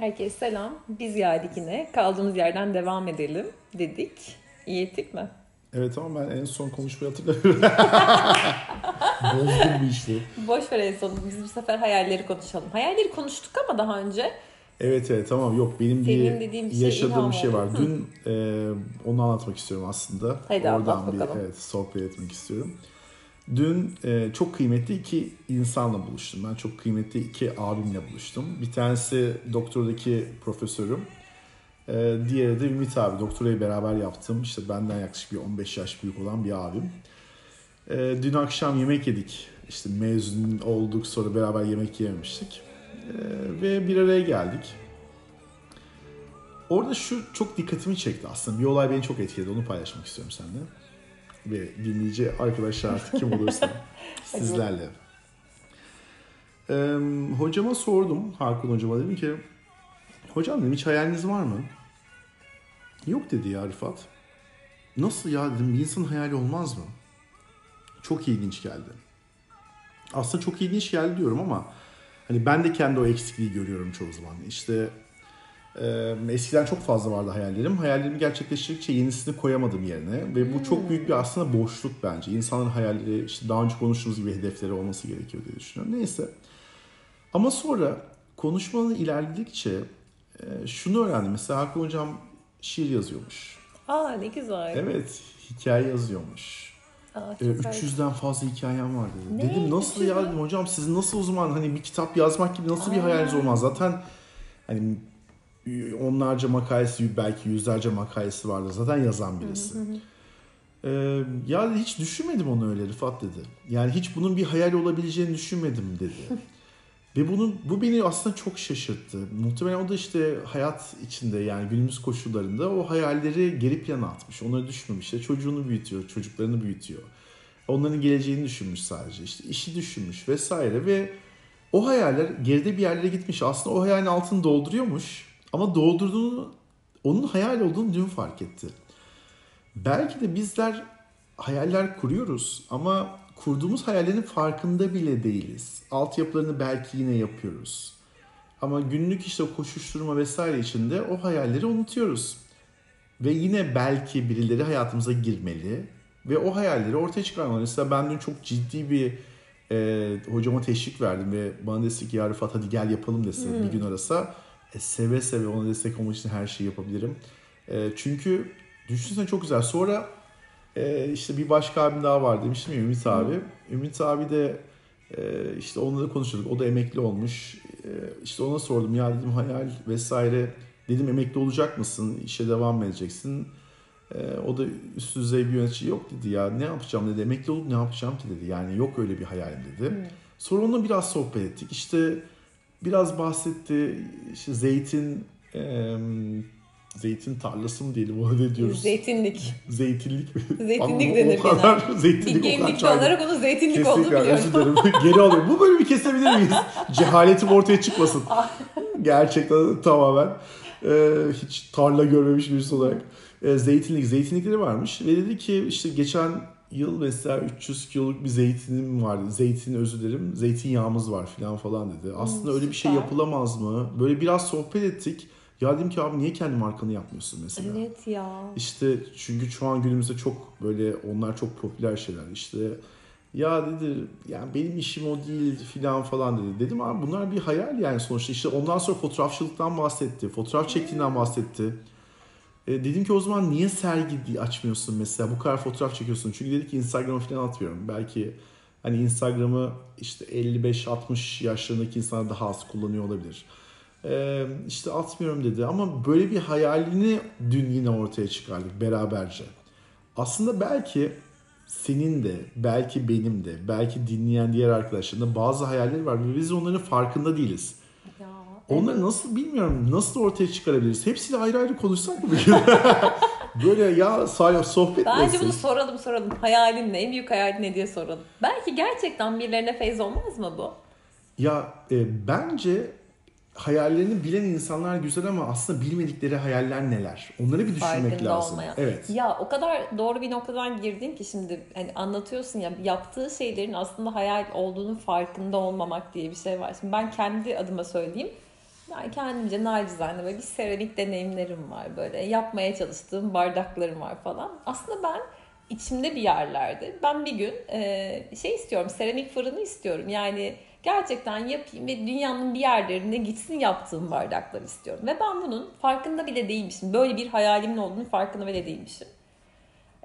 Herkese selam. Biz geldik yine. Kaldığımız yerden devam edelim dedik. İyi ettik mi? Evet ama ben en son konuşmayı hatırlamıyorum. Bozdum bir işte. Boş ver en son. Biz bu sefer hayalleri konuşalım. Hayalleri konuştuk ama daha önce. Evet evet tamam yok benim Senin bir bir şey yaşadığım bir şey var. Dün e, onu anlatmak istiyorum aslında. Anlat Oradan bir bakalım. evet, sohbet etmek istiyorum. Dün e, çok kıymetli iki insanla buluştum. Ben çok kıymetli iki abimle buluştum. Bir tanesi doktordaki profesörüm. E, diğeri de Ümit abi. Doktorayı beraber yaptım. İşte benden yaklaşık bir 15 yaş büyük olan bir abim. E, dün akşam yemek yedik. İşte mezun olduk sonra beraber yemek yememiştik. E, ve bir araya geldik. Orada şu çok dikkatimi çekti aslında. Bir olay beni çok etkiledi. Onu paylaşmak istiyorum seninle. Ve dinleyici arkadaşlar artık kim olursa sizlerle. Ee, hocama sordum. Harkun hocama dedim ki Hocam dedim hiç hayaliniz var mı? Yok dedi ya Rıfat. Nasıl ya dedim bir insan hayali olmaz mı? Çok ilginç geldi. Aslında çok ilginç geldi diyorum ama hani ben de kendi o eksikliği görüyorum çoğu zaman. İşte ee, eskiden çok fazla vardı hayallerim. Hayallerimi gerçekleştirdikçe yenisini koyamadım yerine. Ve bu çok büyük bir aslında boşluk bence. İnsanların hayalleri, işte daha önce konuştuğumuz gibi hedefleri olması gerekiyor diye düşünüyorum. Neyse. Ama sonra konuşmanın ilerledikçe e, şunu öğrendim. Mesela Hakan Hocam şiir yazıyormuş. Aa ne güzel. Evet, hikaye yazıyormuş. Aa, Ee, süper. 300'den fazla hikayem var dedi. Ne? Dedim nasıl 300 ya hocam siz nasıl o zaman hani bir kitap yazmak gibi nasıl bir Aa. hayaliniz olmaz? Zaten hani onlarca makalesi belki yüzlerce makalesi vardı. Zaten yazan birisi. Ee, ya hiç düşünmedim onu öyle Rıfat dedi. Yani hiç bunun bir hayal olabileceğini düşünmedim dedi. Ve bunun bu beni aslında çok şaşırttı. Muhtemelen o da işte hayat içinde yani günümüz koşullarında o hayalleri geri plana atmış. Onları düşünmemiş. İşte çocuğunu büyütüyor, çocuklarını büyütüyor. Onların geleceğini düşünmüş sadece. İşte işi düşünmüş vesaire ve o hayaller geride bir yerlere gitmiş. Aslında o hayalin altını dolduruyormuş. Ama doldurduğunu, onun hayal olduğunu dün fark etti. Belki de bizler hayaller kuruyoruz ama kurduğumuz hayallerin farkında bile değiliz. Altyapılarını belki yine yapıyoruz. Ama günlük işte koşuşturma vesaire içinde o hayalleri unutuyoruz. Ve yine belki birileri hayatımıza girmeli ve o hayalleri ortaya çıkarmalı. Mesela ben dün çok ciddi bir e, hocama teşvik verdim ve bana dese ki ya Rıfat hadi gel yapalım dese bir gün arasa seve seve ona destek olmak için her şeyi yapabilirim. E, çünkü düşünsene çok güzel. Sonra e, işte bir başka abim daha var demiştim ya Ümit abi. Ümit abi de e, işte onunla da konuşuyorduk. O da emekli olmuş. E, işte ona sordum ya dedim hayal vesaire. Dedim emekli olacak mısın? İşe devam mı edeceksin? E, o da üst düzey bir yönetici yok dedi ya. Ne yapacağım dedi. Emekli olup ne yapacağım ki dedi. Yani yok öyle bir hayalim dedi. Sonra onunla biraz sohbet ettik. İşte biraz bahsetti. İşte zeytin e, zeytin tarlası mı diyelim ona ne diyoruz? Zeytinlik. Zeytinlik mi? Zeytinlik denir O kadar zeytinlik o kadar olarak onu zeytinlik Kesinlikle biliyorum. özür dilerim. Geri alıyorum. Bu bölümü kesebilir miyiz? Cehaletim ortaya çıkmasın. Gerçekten tamamen e, hiç tarla görmemiş birisi olarak. E, zeytinlik, zeytinlikleri varmış. Ve dedi ki işte geçen yıl mesela 300 kiloluk bir zeytinim vardı. Zeytin özür dilerim. Zeytinyağımız var falan falan dedi. Aslında öyle bir şey yapılamaz mı? Böyle biraz sohbet ettik. Ya dedim ki abi niye kendi markanı yapmıyorsun mesela? Evet ya. İşte çünkü şu an günümüzde çok böyle onlar çok popüler şeyler. İşte ya dedi yani benim işim o değil filan falan dedi. Dedim abi bunlar bir hayal yani sonuçta. İşte ondan sonra fotoğrafçılıktan bahsetti. Fotoğraf çektiğinden bahsetti. E, dedim ki o zaman niye sergi açmıyorsun mesela? Bu kadar fotoğraf çekiyorsun. Çünkü dedi ki Instagram'a falan atmıyorum. Belki hani Instagram'ı işte 55-60 yaşlarındaki insanlar daha az kullanıyor olabilir. Ee, işte atmıyorum dedi ama böyle bir hayalini dün yine ortaya çıkardık beraberce. Aslında belki senin de, belki benim de, belki dinleyen diğer arkadaşların da bazı hayalleri var ve biz onların farkında değiliz. Onları nasıl bilmiyorum, nasıl ortaya çıkarabiliriz? Hepsiyle ayrı ayrı konuşsak mı? Böyle ya Salih sohbet Bence nasıl? bunu soralım soralım. Hayalin ne? En büyük hayalin ne diye soralım. Belki gerçekten birilerine feyz olmaz mı bu? Ya e, bence hayallerini bilen insanlar güzel ama aslında bilmedikleri hayaller neler? Onları bir düşünmek Farkında lazım. olmayan. Evet. Ya o kadar doğru bir noktadan girdin ki şimdi hani anlatıyorsun ya yaptığı şeylerin aslında hayal olduğunun farkında olmamak diye bir şey var. Şimdi ben kendi adıma söyleyeyim. Yani kendimce nacizane böyle bir seramik deneyimlerim var böyle. Yapmaya çalıştığım bardaklarım var falan. Aslında ben içimde bir yerlerde ben bir gün e, şey istiyorum seramik fırını istiyorum. Yani gerçekten yapayım ve dünyanın bir yerlerine gitsin yaptığım bardaklar istiyorum. Ve ben bunun farkında bile değilmişim. Böyle bir hayalimin olduğunu farkında bile değilmişim.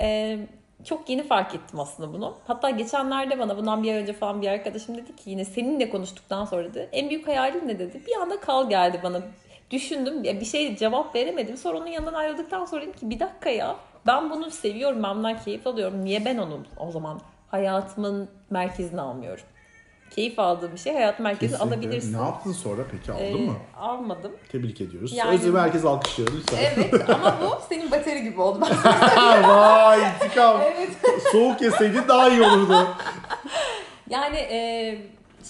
E, çok yeni fark ettim aslında bunu. Hatta geçenlerde bana bundan bir ay önce falan bir arkadaşım dedi ki yine seninle konuştuktan sonra dedi. En büyük hayalin ne dedi. Bir anda kal geldi bana. Düşündüm bir şey cevap veremedim. Sonra onun yanından ayrıldıktan sonra dedim ki bir dakika ya ben bunu seviyorum ben bundan keyif alıyorum. Niye ben onu o zaman hayatımın merkezine almıyorum? Keyif aldığım bir şey hayat Kesinlikle. alabilirsin. Ne yaptın sonra peki aldın Ee, mı? Almadım. Tebrik ediyoruz. yani- Özlem herkes alkışlıyor lütfen. Evet ama bu senin bateri gibi oldu. Vay intikam. Evet. Soğuk yeseydin daha iyi olurdu. Yani e,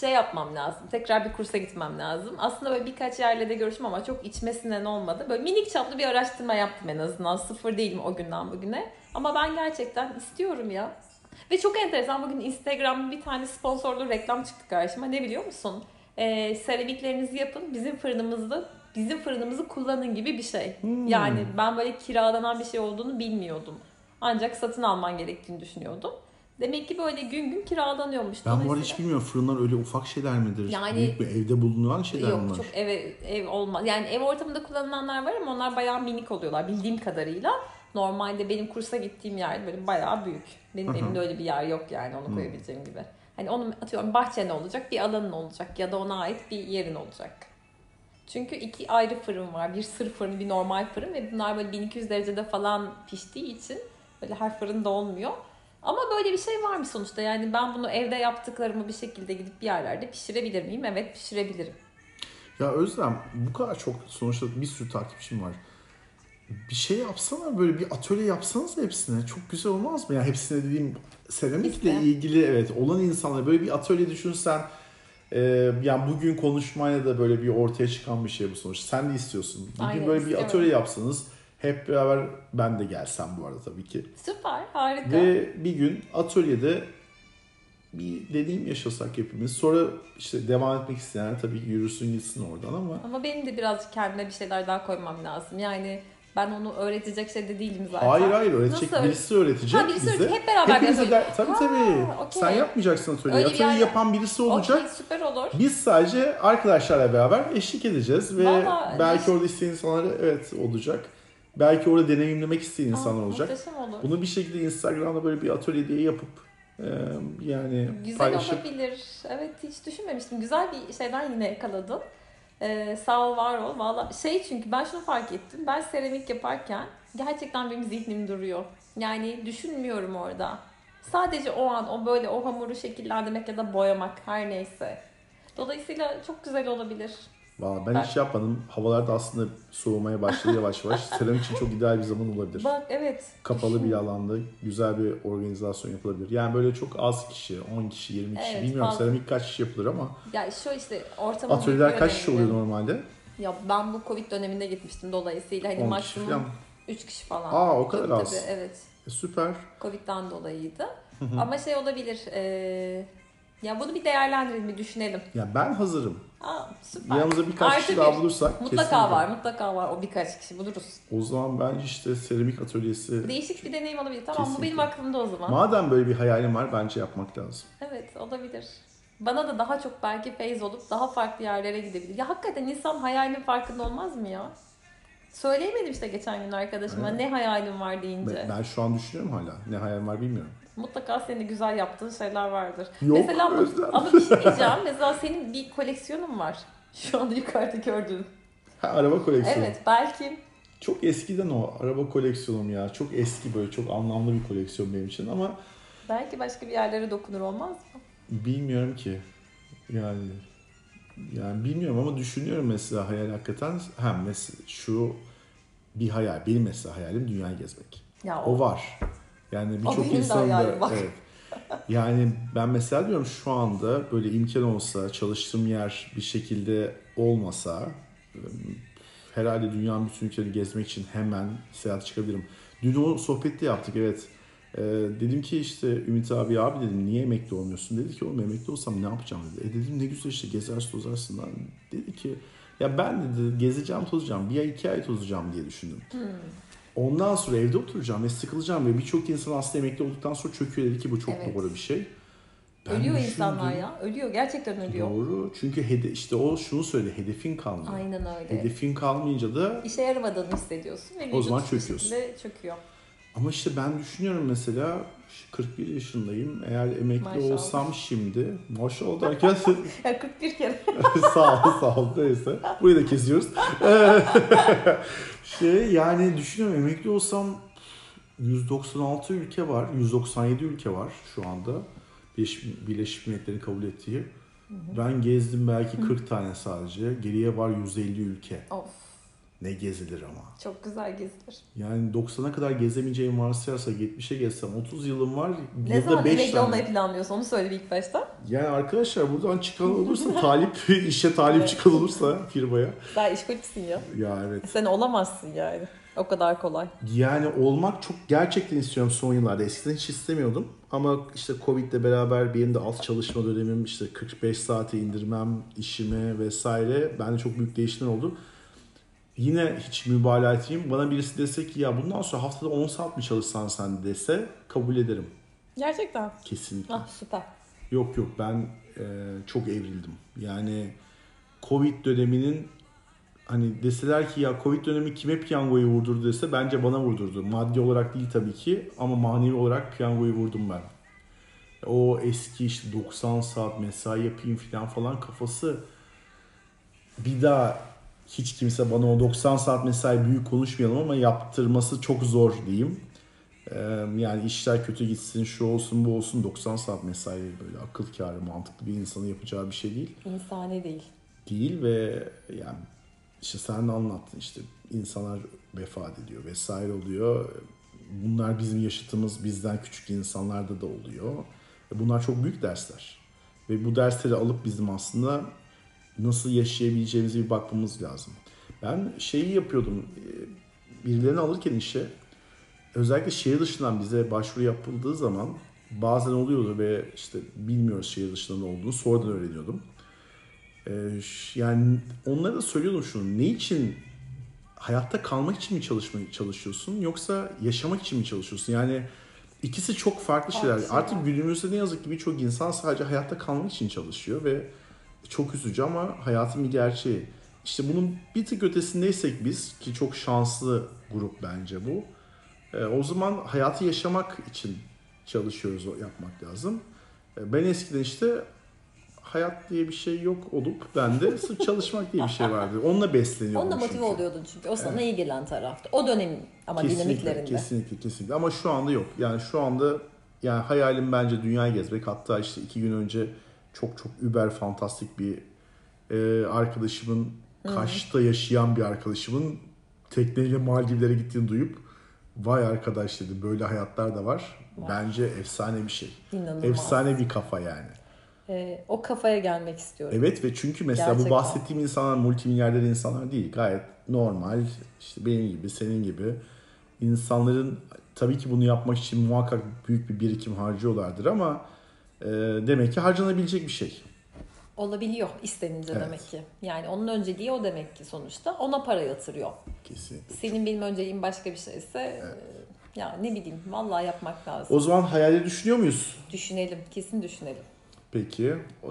şey yapmam lazım. Tekrar bir kursa gitmem lazım. Aslında böyle birkaç yerle de görüştüm ama çok içmesinden olmadı. Böyle minik çaplı bir araştırma yaptım en azından. Sıfır değilim o günden bugüne. Ama ben gerçekten istiyorum ya. Ve çok enteresan bugün Instagram'da bir tane sponsorlu reklam çıktı karşıma. Ne biliyor musun? E, seramiklerinizi yapın. Bizim fırınımızda bizim fırınımızı kullanın gibi bir şey. Yani ben böyle kiralanan bir şey olduğunu bilmiyordum. Ancak satın alman gerektiğini düşünüyordum. Demek ki böyle gün gün kiralanıyormuş. Ben bu arada hiç bilmiyorum fırınlar öyle ufak şeyler midir? Yani- Büyük bir evde bulunan şeyler Yok bunlar. çok eve ev olmaz. Yani ev ortamında kullanılanlar var ama onlar bayağı minik oluyorlar bildiğim kadarıyla. Normalde benim kursa gittiğim yer böyle bayağı büyük. Benim evimde öyle bir yer yok yani onu koyabileceğim gibi. Hani onun atıyorum bahçen olacak, bir alanın olacak ya da ona ait bir yerin olacak. Çünkü iki ayrı fırın var. Bir sır fırın, bir normal fırın ve bunlar böyle 1200 derecede falan piştiği için böyle her fırında olmuyor. Ama böyle bir şey var mı sonuçta? Yani ben bunu evde yaptıklarımı bir şekilde gidip bir yerlerde pişirebilir miyim? Evet pişirebilirim. Ya Özlem bu kadar çok sonuçta bir sürü takipçim var. Bir şey yapsana böyle bir atölye yapsanız hepsine. Çok güzel olmaz mı? Ya hepsine dediğim seramikle İşte. ilgili evet olan insanlara böyle bir atölye düşünsen e, yani bugün konuşmayla da böyle bir ortaya çıkan bir şey bu sonuçta. Sen de istiyorsun. Bir gün Aynen, böyle bir atölye yapsanız hep beraber ben de gelsem bu arada tabii ki. Süper, harika. Ve bir gün atölyede bir deneyim yaşasak hepimiz. Sonra işte devam etmek isteyenler tabii ki yürüsün gitsin oradan ama Ama benim de birazcık kendime bir şeyler daha koymam lazım. Yani ben onu öğretecek şey de değilim zaten. Hayır hayır öğretecek Nasıl? birisi öğretecek Ha, birisi bize. öğretecek, hep beraber yapalım. de, tabii Ha, tabii. okey. Sen yapmayacaksın atölyeyi. Öyle Atölyeyi yapan birisi olacak. Okey, süper olur. Biz sadece arkadaşlarla beraber eşlik edeceğiz ve Vallahi belki orada isteyen insanlar evet olacak. Belki orada deneyimlemek isteyen insanlar Aa, olacak. Olur. Bunu bir şekilde Instagram'da böyle bir atölye diye yapıp yani Güzel paylaşıp olabilir. Evet hiç düşünmemiştim. Güzel bir şeyden yine yakaladın. Ee, sağ ol var ol. Valla şey çünkü ben şunu fark ettim. Ben seramik yaparken gerçekten benim zihnim duruyor. Yani düşünmüyorum orada. Sadece o an o böyle o hamuru şekillendirmek ya da boyamak her neyse. Dolayısıyla çok güzel olabilir. Valla ben Ben- hiç yapmadım. Havalar da aslında soğumaya başladı yavaş yavaş. Seramik için çok ideal bir zaman olabilir. Bak evet. Kapalı bir alanda güzel bir organizasyon yapılabilir. Yani böyle çok az kişi, 10 kişi, 20 kişi Evet, bilmiyorum fazla. seramik kaç kişi yapılır ama Ya şu işte ortamı atölyeler kaç kişi oluyor normalde? Ya ben bu Covid döneminde gitmiştim dolayısıyla hani 10 kişi maksimum falan. 3 kişi falan. Aa, o kadar Tabii, az. tabii, evet. E, süper. Covid'den dolayıydı. Ama şey olabilir. e, ya bunu bir değerlendirelim, bir düşünelim. Ya ben hazırım. Aa, süper. Yanımıza birkaç Artı kişi bir. daha bulursak Mutlaka kesinlikle. var, mutlaka var. O birkaç kişi buluruz. O zaman bence işte seramik atölyesi. Değişik bir deneyim olabilir. Tamam bu Kesinlikle. benim aklımda o zaman. Madem böyle bir hayalim var bence yapmak lazım. Evet olabilir. Bana da daha çok belki feyz olup daha farklı yerlere gidebilir. Ya hakikaten insan hayalinin farkında olmaz mı ya? Söyleyemedim işte geçen gün arkadaşıma Evet. ne hayalim var deyince. Ben, ben şu an düşünüyorum hala. Ne hayalim var bilmiyorum. Mutlaka senin de güzel yaptığın şeyler vardır. Yok, Mesela Özlem. ama bir şey diyeceğim. Mesela senin bir koleksiyonun var. Şu anda yukarıda gördüğün. Ha, araba koleksiyonu. Evet belki Çok eskiden o araba koleksiyonum ya. Çok eski böyle çok anlamlı bir koleksiyon benim için ama belki başka bir yerlere dokunur olmaz mı? bilmiyorum ki. Yani yani bilmiyorum ama düşünüyorum mesela hayal hakikaten. Ha mesela şu bir hayal. Benim mesela hayalim dünyayı gezmek. Ya O var. Yani birçok insanın da var. evet. Yani ben mesela diyorum şu anda böyle imkan olsa çalıştığım yer bir şekilde olmasa herhalde dünyanın bütün ülkelerini gezmek için hemen seyahat çıkabilirim. Dün o sohbette yaptık evet. Ee, dedim ki işte Ümit abi abi dedim niye emekli olmuyorsun? Dedi ki oğlum emekli olsam ne yapacağım dedi. E dedim ne güzel işte gezersin tozarsın lan. Dedi ki Ya ben dedi gezeceğim tozacağım. Bir ay iki ay tozacağım diye düşündüm. Ondan sonra evde oturacağım ve sıkılacağım ve birçok insan aslında emekli olduktan sonra çöküyor dedi ki bu çok Evet. doğru bir şey. Ben ölüyor düşündüm. insanlar ya. Ölüyor. Gerçekten ölüyor. Doğru. Çünkü hede, işte o şunu söyledi. Hedefin kalmıyor. Aynen öyle. Hedefin kalmayınca da İşe yaramadığını hissediyorsun ve O zaman çöküyorsun. şekilde çöküyor. ama işte ben düşünüyorum mesela 41 yaşındayım. Eğer emekli Maşallah. olsam şimdi maşallah derken Ya 41 kere. sağ ol sağ ol neyse. Burayı da kesiyoruz. Şey yani düşünüyorum emekli olsam 196 ülke var. 197 ülke var şu anda. Birleşmiş Milletler'in kabul ettiği. Ben gezdim belki 40 tane sadece. Geriye var 150 ülke. of. Ne gezilir ama. Çok güzel gezilir. Yani 90'a kadar gezemeyeceğim varsayarsa 70'e gezsem 30 yılım var. Ne zaman 5 emekli tane. olmayı planlıyorsun onu söyle bir ilk başta. Yani arkadaşlar buradan çıkan olursa talip, işe talip Evet. çıkan olursa firmaya. Daha işkoliksin ya. Ya evet. Sen olamazsın yani. O kadar kolay. Yani olmak çok gerçekten istiyorum son yıllarda. Eskiden hiç istemiyordum. Ama işte Covid'le beraber benim de az çalışma dönemim, işte 45 saate indirmem işimi vesaire. Bende çok büyük değişimler oldu. Yine hiç mübalağa etmeyeyim. Bana birisi dese ki ya bundan sonra haftada 10 saat mi çalışsan sen dese kabul ederim. Gerçekten. Kesinlikle. Ah süper. Yok yok ben e, çok evrildim. Yani Covid döneminin hani deseler ki ya Covid dönemi kime piyangoyu vurdurdu dese bence bana vurdurdu. Maddi olarak değil tabii ki ama manevi olarak piyangoyu vurdum ben. O eski işte 90 saat mesai yapayım falan falan kafası bir daha hiç kimse bana o 90 saat mesai büyük konuşmayalım ama yaptırması çok zor diyeyim. Ee, Yani işler kötü gitsin, şu olsun, bu olsun 90 saat mesai böyle akıl kârı, mantıklı bir insanın yapacağı bir şey değil. İnsani değil. Değil ve yani işte sen de anlattın işte insanlar vefat ediyor vesaire oluyor. Bunlar bizim yaşıtımız bizden küçük insanlarda da oluyor. Bunlar çok büyük dersler. Ve bu dersleri alıp bizim aslında nasıl yaşayabileceğimize bir bakmamız lazım. Ben şeyi yapıyordum. e, Birilerini alırken işe özellikle şehir dışından bize başvuru yapıldığı zaman bazen oluyordu ve işte bilmiyoruz şehir dışından ne olduğunu sonradan öğreniyordum. Ş- yani onlara da söylüyordum şunu. Ne için hayatta kalmak için mi çalışmaya çalışıyorsun yoksa yaşamak için mi çalışıyorsun? Yani ikisi çok farklı şeyler. Farklı şeyler. Artık günümüzde ne yazık ki birçok insan sadece hayatta kalmak için çalışıyor ve çok üzücü ama hayatın bir gerçeği. İşte bunun bir tık ötesindeysek biz ki çok şanslı grup bence bu. E, o zaman hayatı yaşamak için çalışıyoruz, yapmak lazım. E, ben eskiden işte hayat diye bir şey yok olup bende sırf çalışmak diye bir şey vardı. Onunla besleniyordum Onunla motive çünkü. oluyordun çünkü. O sana iyi gelen taraftı. O dönemin ama Kesinlikle, dinamiklerinde. kesinlikle, kesinlikle. Ama şu anda yok. Yani şu anda yani hayalim bence dünyayı gezmek. Hatta işte iki gün önce çok çok über fantastik bir e, arkadaşımın Kaş'ta yaşayan bir arkadaşımın tekneyle Maldivlere gittiğini duyup vay arkadaş dedi böyle hayatlar da var. Bence efsane bir şey. İnanılmaz. Efsane bir kafa yani. Ee, o kafaya gelmek istiyorum. Evet ve çünkü mesela Gerçekten. bu bahsettiğim insanlar multimilyarder insanlar değil. Gayet normal işte benim gibi senin gibi insanların tabii ki bunu yapmak için muhakkak büyük bir birikim harcıyorlardır ama e, demek ki harcanabilecek bir şey. Olabiliyor istenince Evet. demek ki. Yani onun önceliği o demek ki sonuçta. Ona para yatırıyor. Kesinlikle. Senin benim önceliğim başka bir şeyse e, ya ne bileyim vallahi yapmak lazım. O zaman hayali düşünüyor muyuz? Düşünelim. Kesin düşünelim. Peki. E,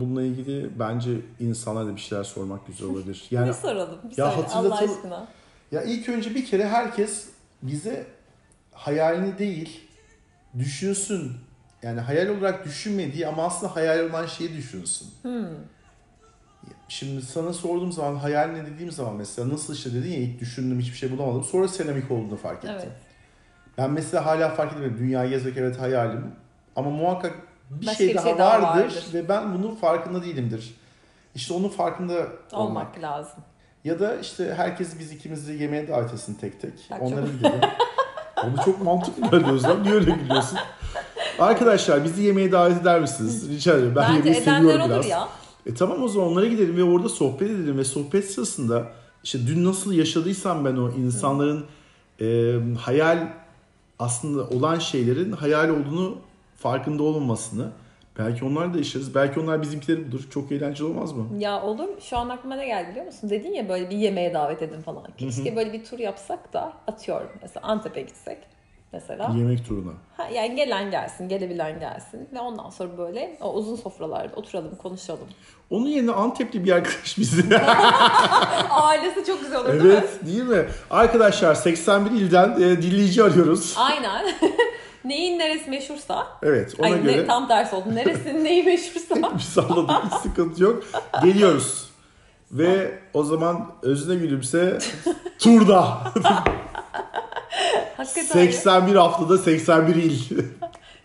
bununla ilgili bence insanlara da bir şeyler sormak güzel olabilir. Yani bir soralım. Bir Ya söyle Allah aşkına. Ya ilk önce bir kere herkes bize hayalini değil düşünsün. Yani hayal olarak düşünmediği ama aslında hayal olan şeyi düşünsün. Hmm. Şimdi sana sorduğum zaman hayal ne dediğim zaman mesela nasıl işte dedin ya ilk düşündüm hiçbir şey bulamadım. Sonra seramik olduğunu fark ettim. Evet. Ben mesela hala fark etmedim. Dünyayı gezmek evet hayalim. Ama muhakkak bir Başka şey, bir daha, şey daha vardır, vardır. ve ben bunun farkında değilimdir. İşte onun farkında olmak. Olmak lazım. Ya da işte herkes biz ikimizi yemeğe davet etsin tek tek. Bak Onlara çok- gidelim. Onu çok mantıklı geldi Özlem. Niye öyle gülüyorsun? Arkadaşlar bizi yemeğe davet eder misiniz? Rica ederim. Ben Bence yemeği seviyorum olur biraz. ya. E tamam o zaman onlara gidelim ve orada sohbet edelim ve sohbet sırasında işte dün nasıl yaşadıysam ben o insanların e, hayal aslında olan şeylerin hayal olduğunu farkında olmamasını Belki onlar da yaşarız. Belki onlar bizimkileri budur. Çok eğlenceli olmaz mı? Ya olur. Şu an aklıma ne geldi biliyor musun? Dedin ya böyle bir yemeğe davet edin falan. Keşke böyle bir tur yapsak da atıyorum. Mesela Antep'e gitsek mesela. Yemek turuna. Ha, yani gelen gelsin, gelebilen gelsin. Ve ondan sonra böyle o uzun sofralarda oturalım, konuşalım. Onun yerine Antepli bir arkadaş bizi. Ailesi çok güzel olur değil mi? evet değil mi? Arkadaşlar 81 ilden e, dinleyici arıyoruz. Aynen. Neyin neresi meşhursa. Evet ona Ay, göre ne, tam tersi oldu. Neresinin neyi meşhursa. bir salladık hiç sıkıntı yok. Geliyoruz. Ve o zaman özne gülümse turda. Hakikaten. 81 haftada 81 il.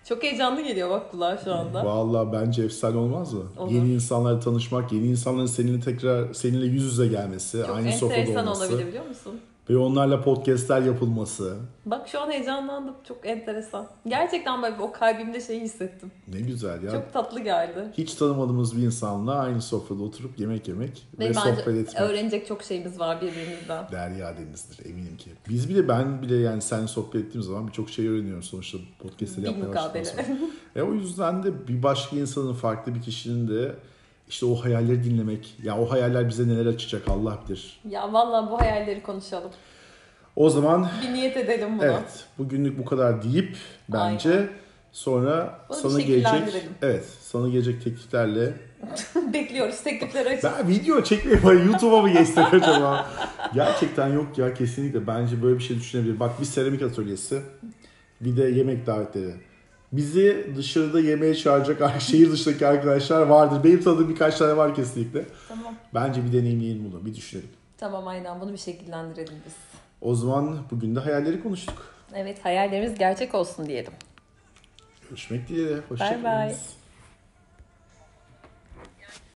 Çok heyecanlı geliyor bak kulağa şu anda. Vallahi bence efsane olmaz mı? Olur. Yeni insanlarla tanışmak, yeni insanların seninle tekrar seninle yüz yüze gelmesi, Çok aynı sofrada enteresan olması olabilir biliyor musun? Ve onlarla podcastler yapılması. Bak şu an heyecanlandım. Çok enteresan. Gerçekten böyle o kalbimde şeyi hissettim. Ne güzel ya. Çok tatlı geldi. Hiç tanımadığımız bir insanla aynı sofrada oturup yemek yemek ve, Ve sohbet etmek. öğrenecek çok şeyimiz var birbirimizden. Derya denizdir eminim ki. Biz bile ben bile yani sen sohbet ettiğim zaman birçok şey öğreniyorum sonuçta podcastleri yapmaya başladıktan sonra. E o yüzden de bir başka insanın farklı bir kişinin de işte o hayalleri dinlemek. Ya o hayaller bize neler açacak Allah bilir. Ya vallahi bu hayalleri konuşalım. O zaman Bir niyet edelim buna. evet bugünlük bu kadar deyip bence sonra Bunu sana gelecek evet sana gelecek tekliflerle Bekliyoruz teklifleri açın. Ben video çekmeye bari YouTube'a mı geçsek acaba? Gerçekten yok ya kesinlikle. Bence böyle bir şey düşünebilir. Bak bir seramik atölyesi. Bir de yemek davetleri. Bizi dışarıda yemeğe çağıracak şehir dışındaki arkadaşlar vardır. Benim tanıdığım birkaç tane var kesinlikle. Tamam. Bence bir deneyimleyelim bunu. Bir düşünelim. Tamam aynen bunu bir şekillendirelim biz. O zaman bugün de hayalleri konuştuk. Evet hayallerimiz gerçek olsun diyelim. Görüşmek dileğiyle. Bye bye. Hoşçakalın.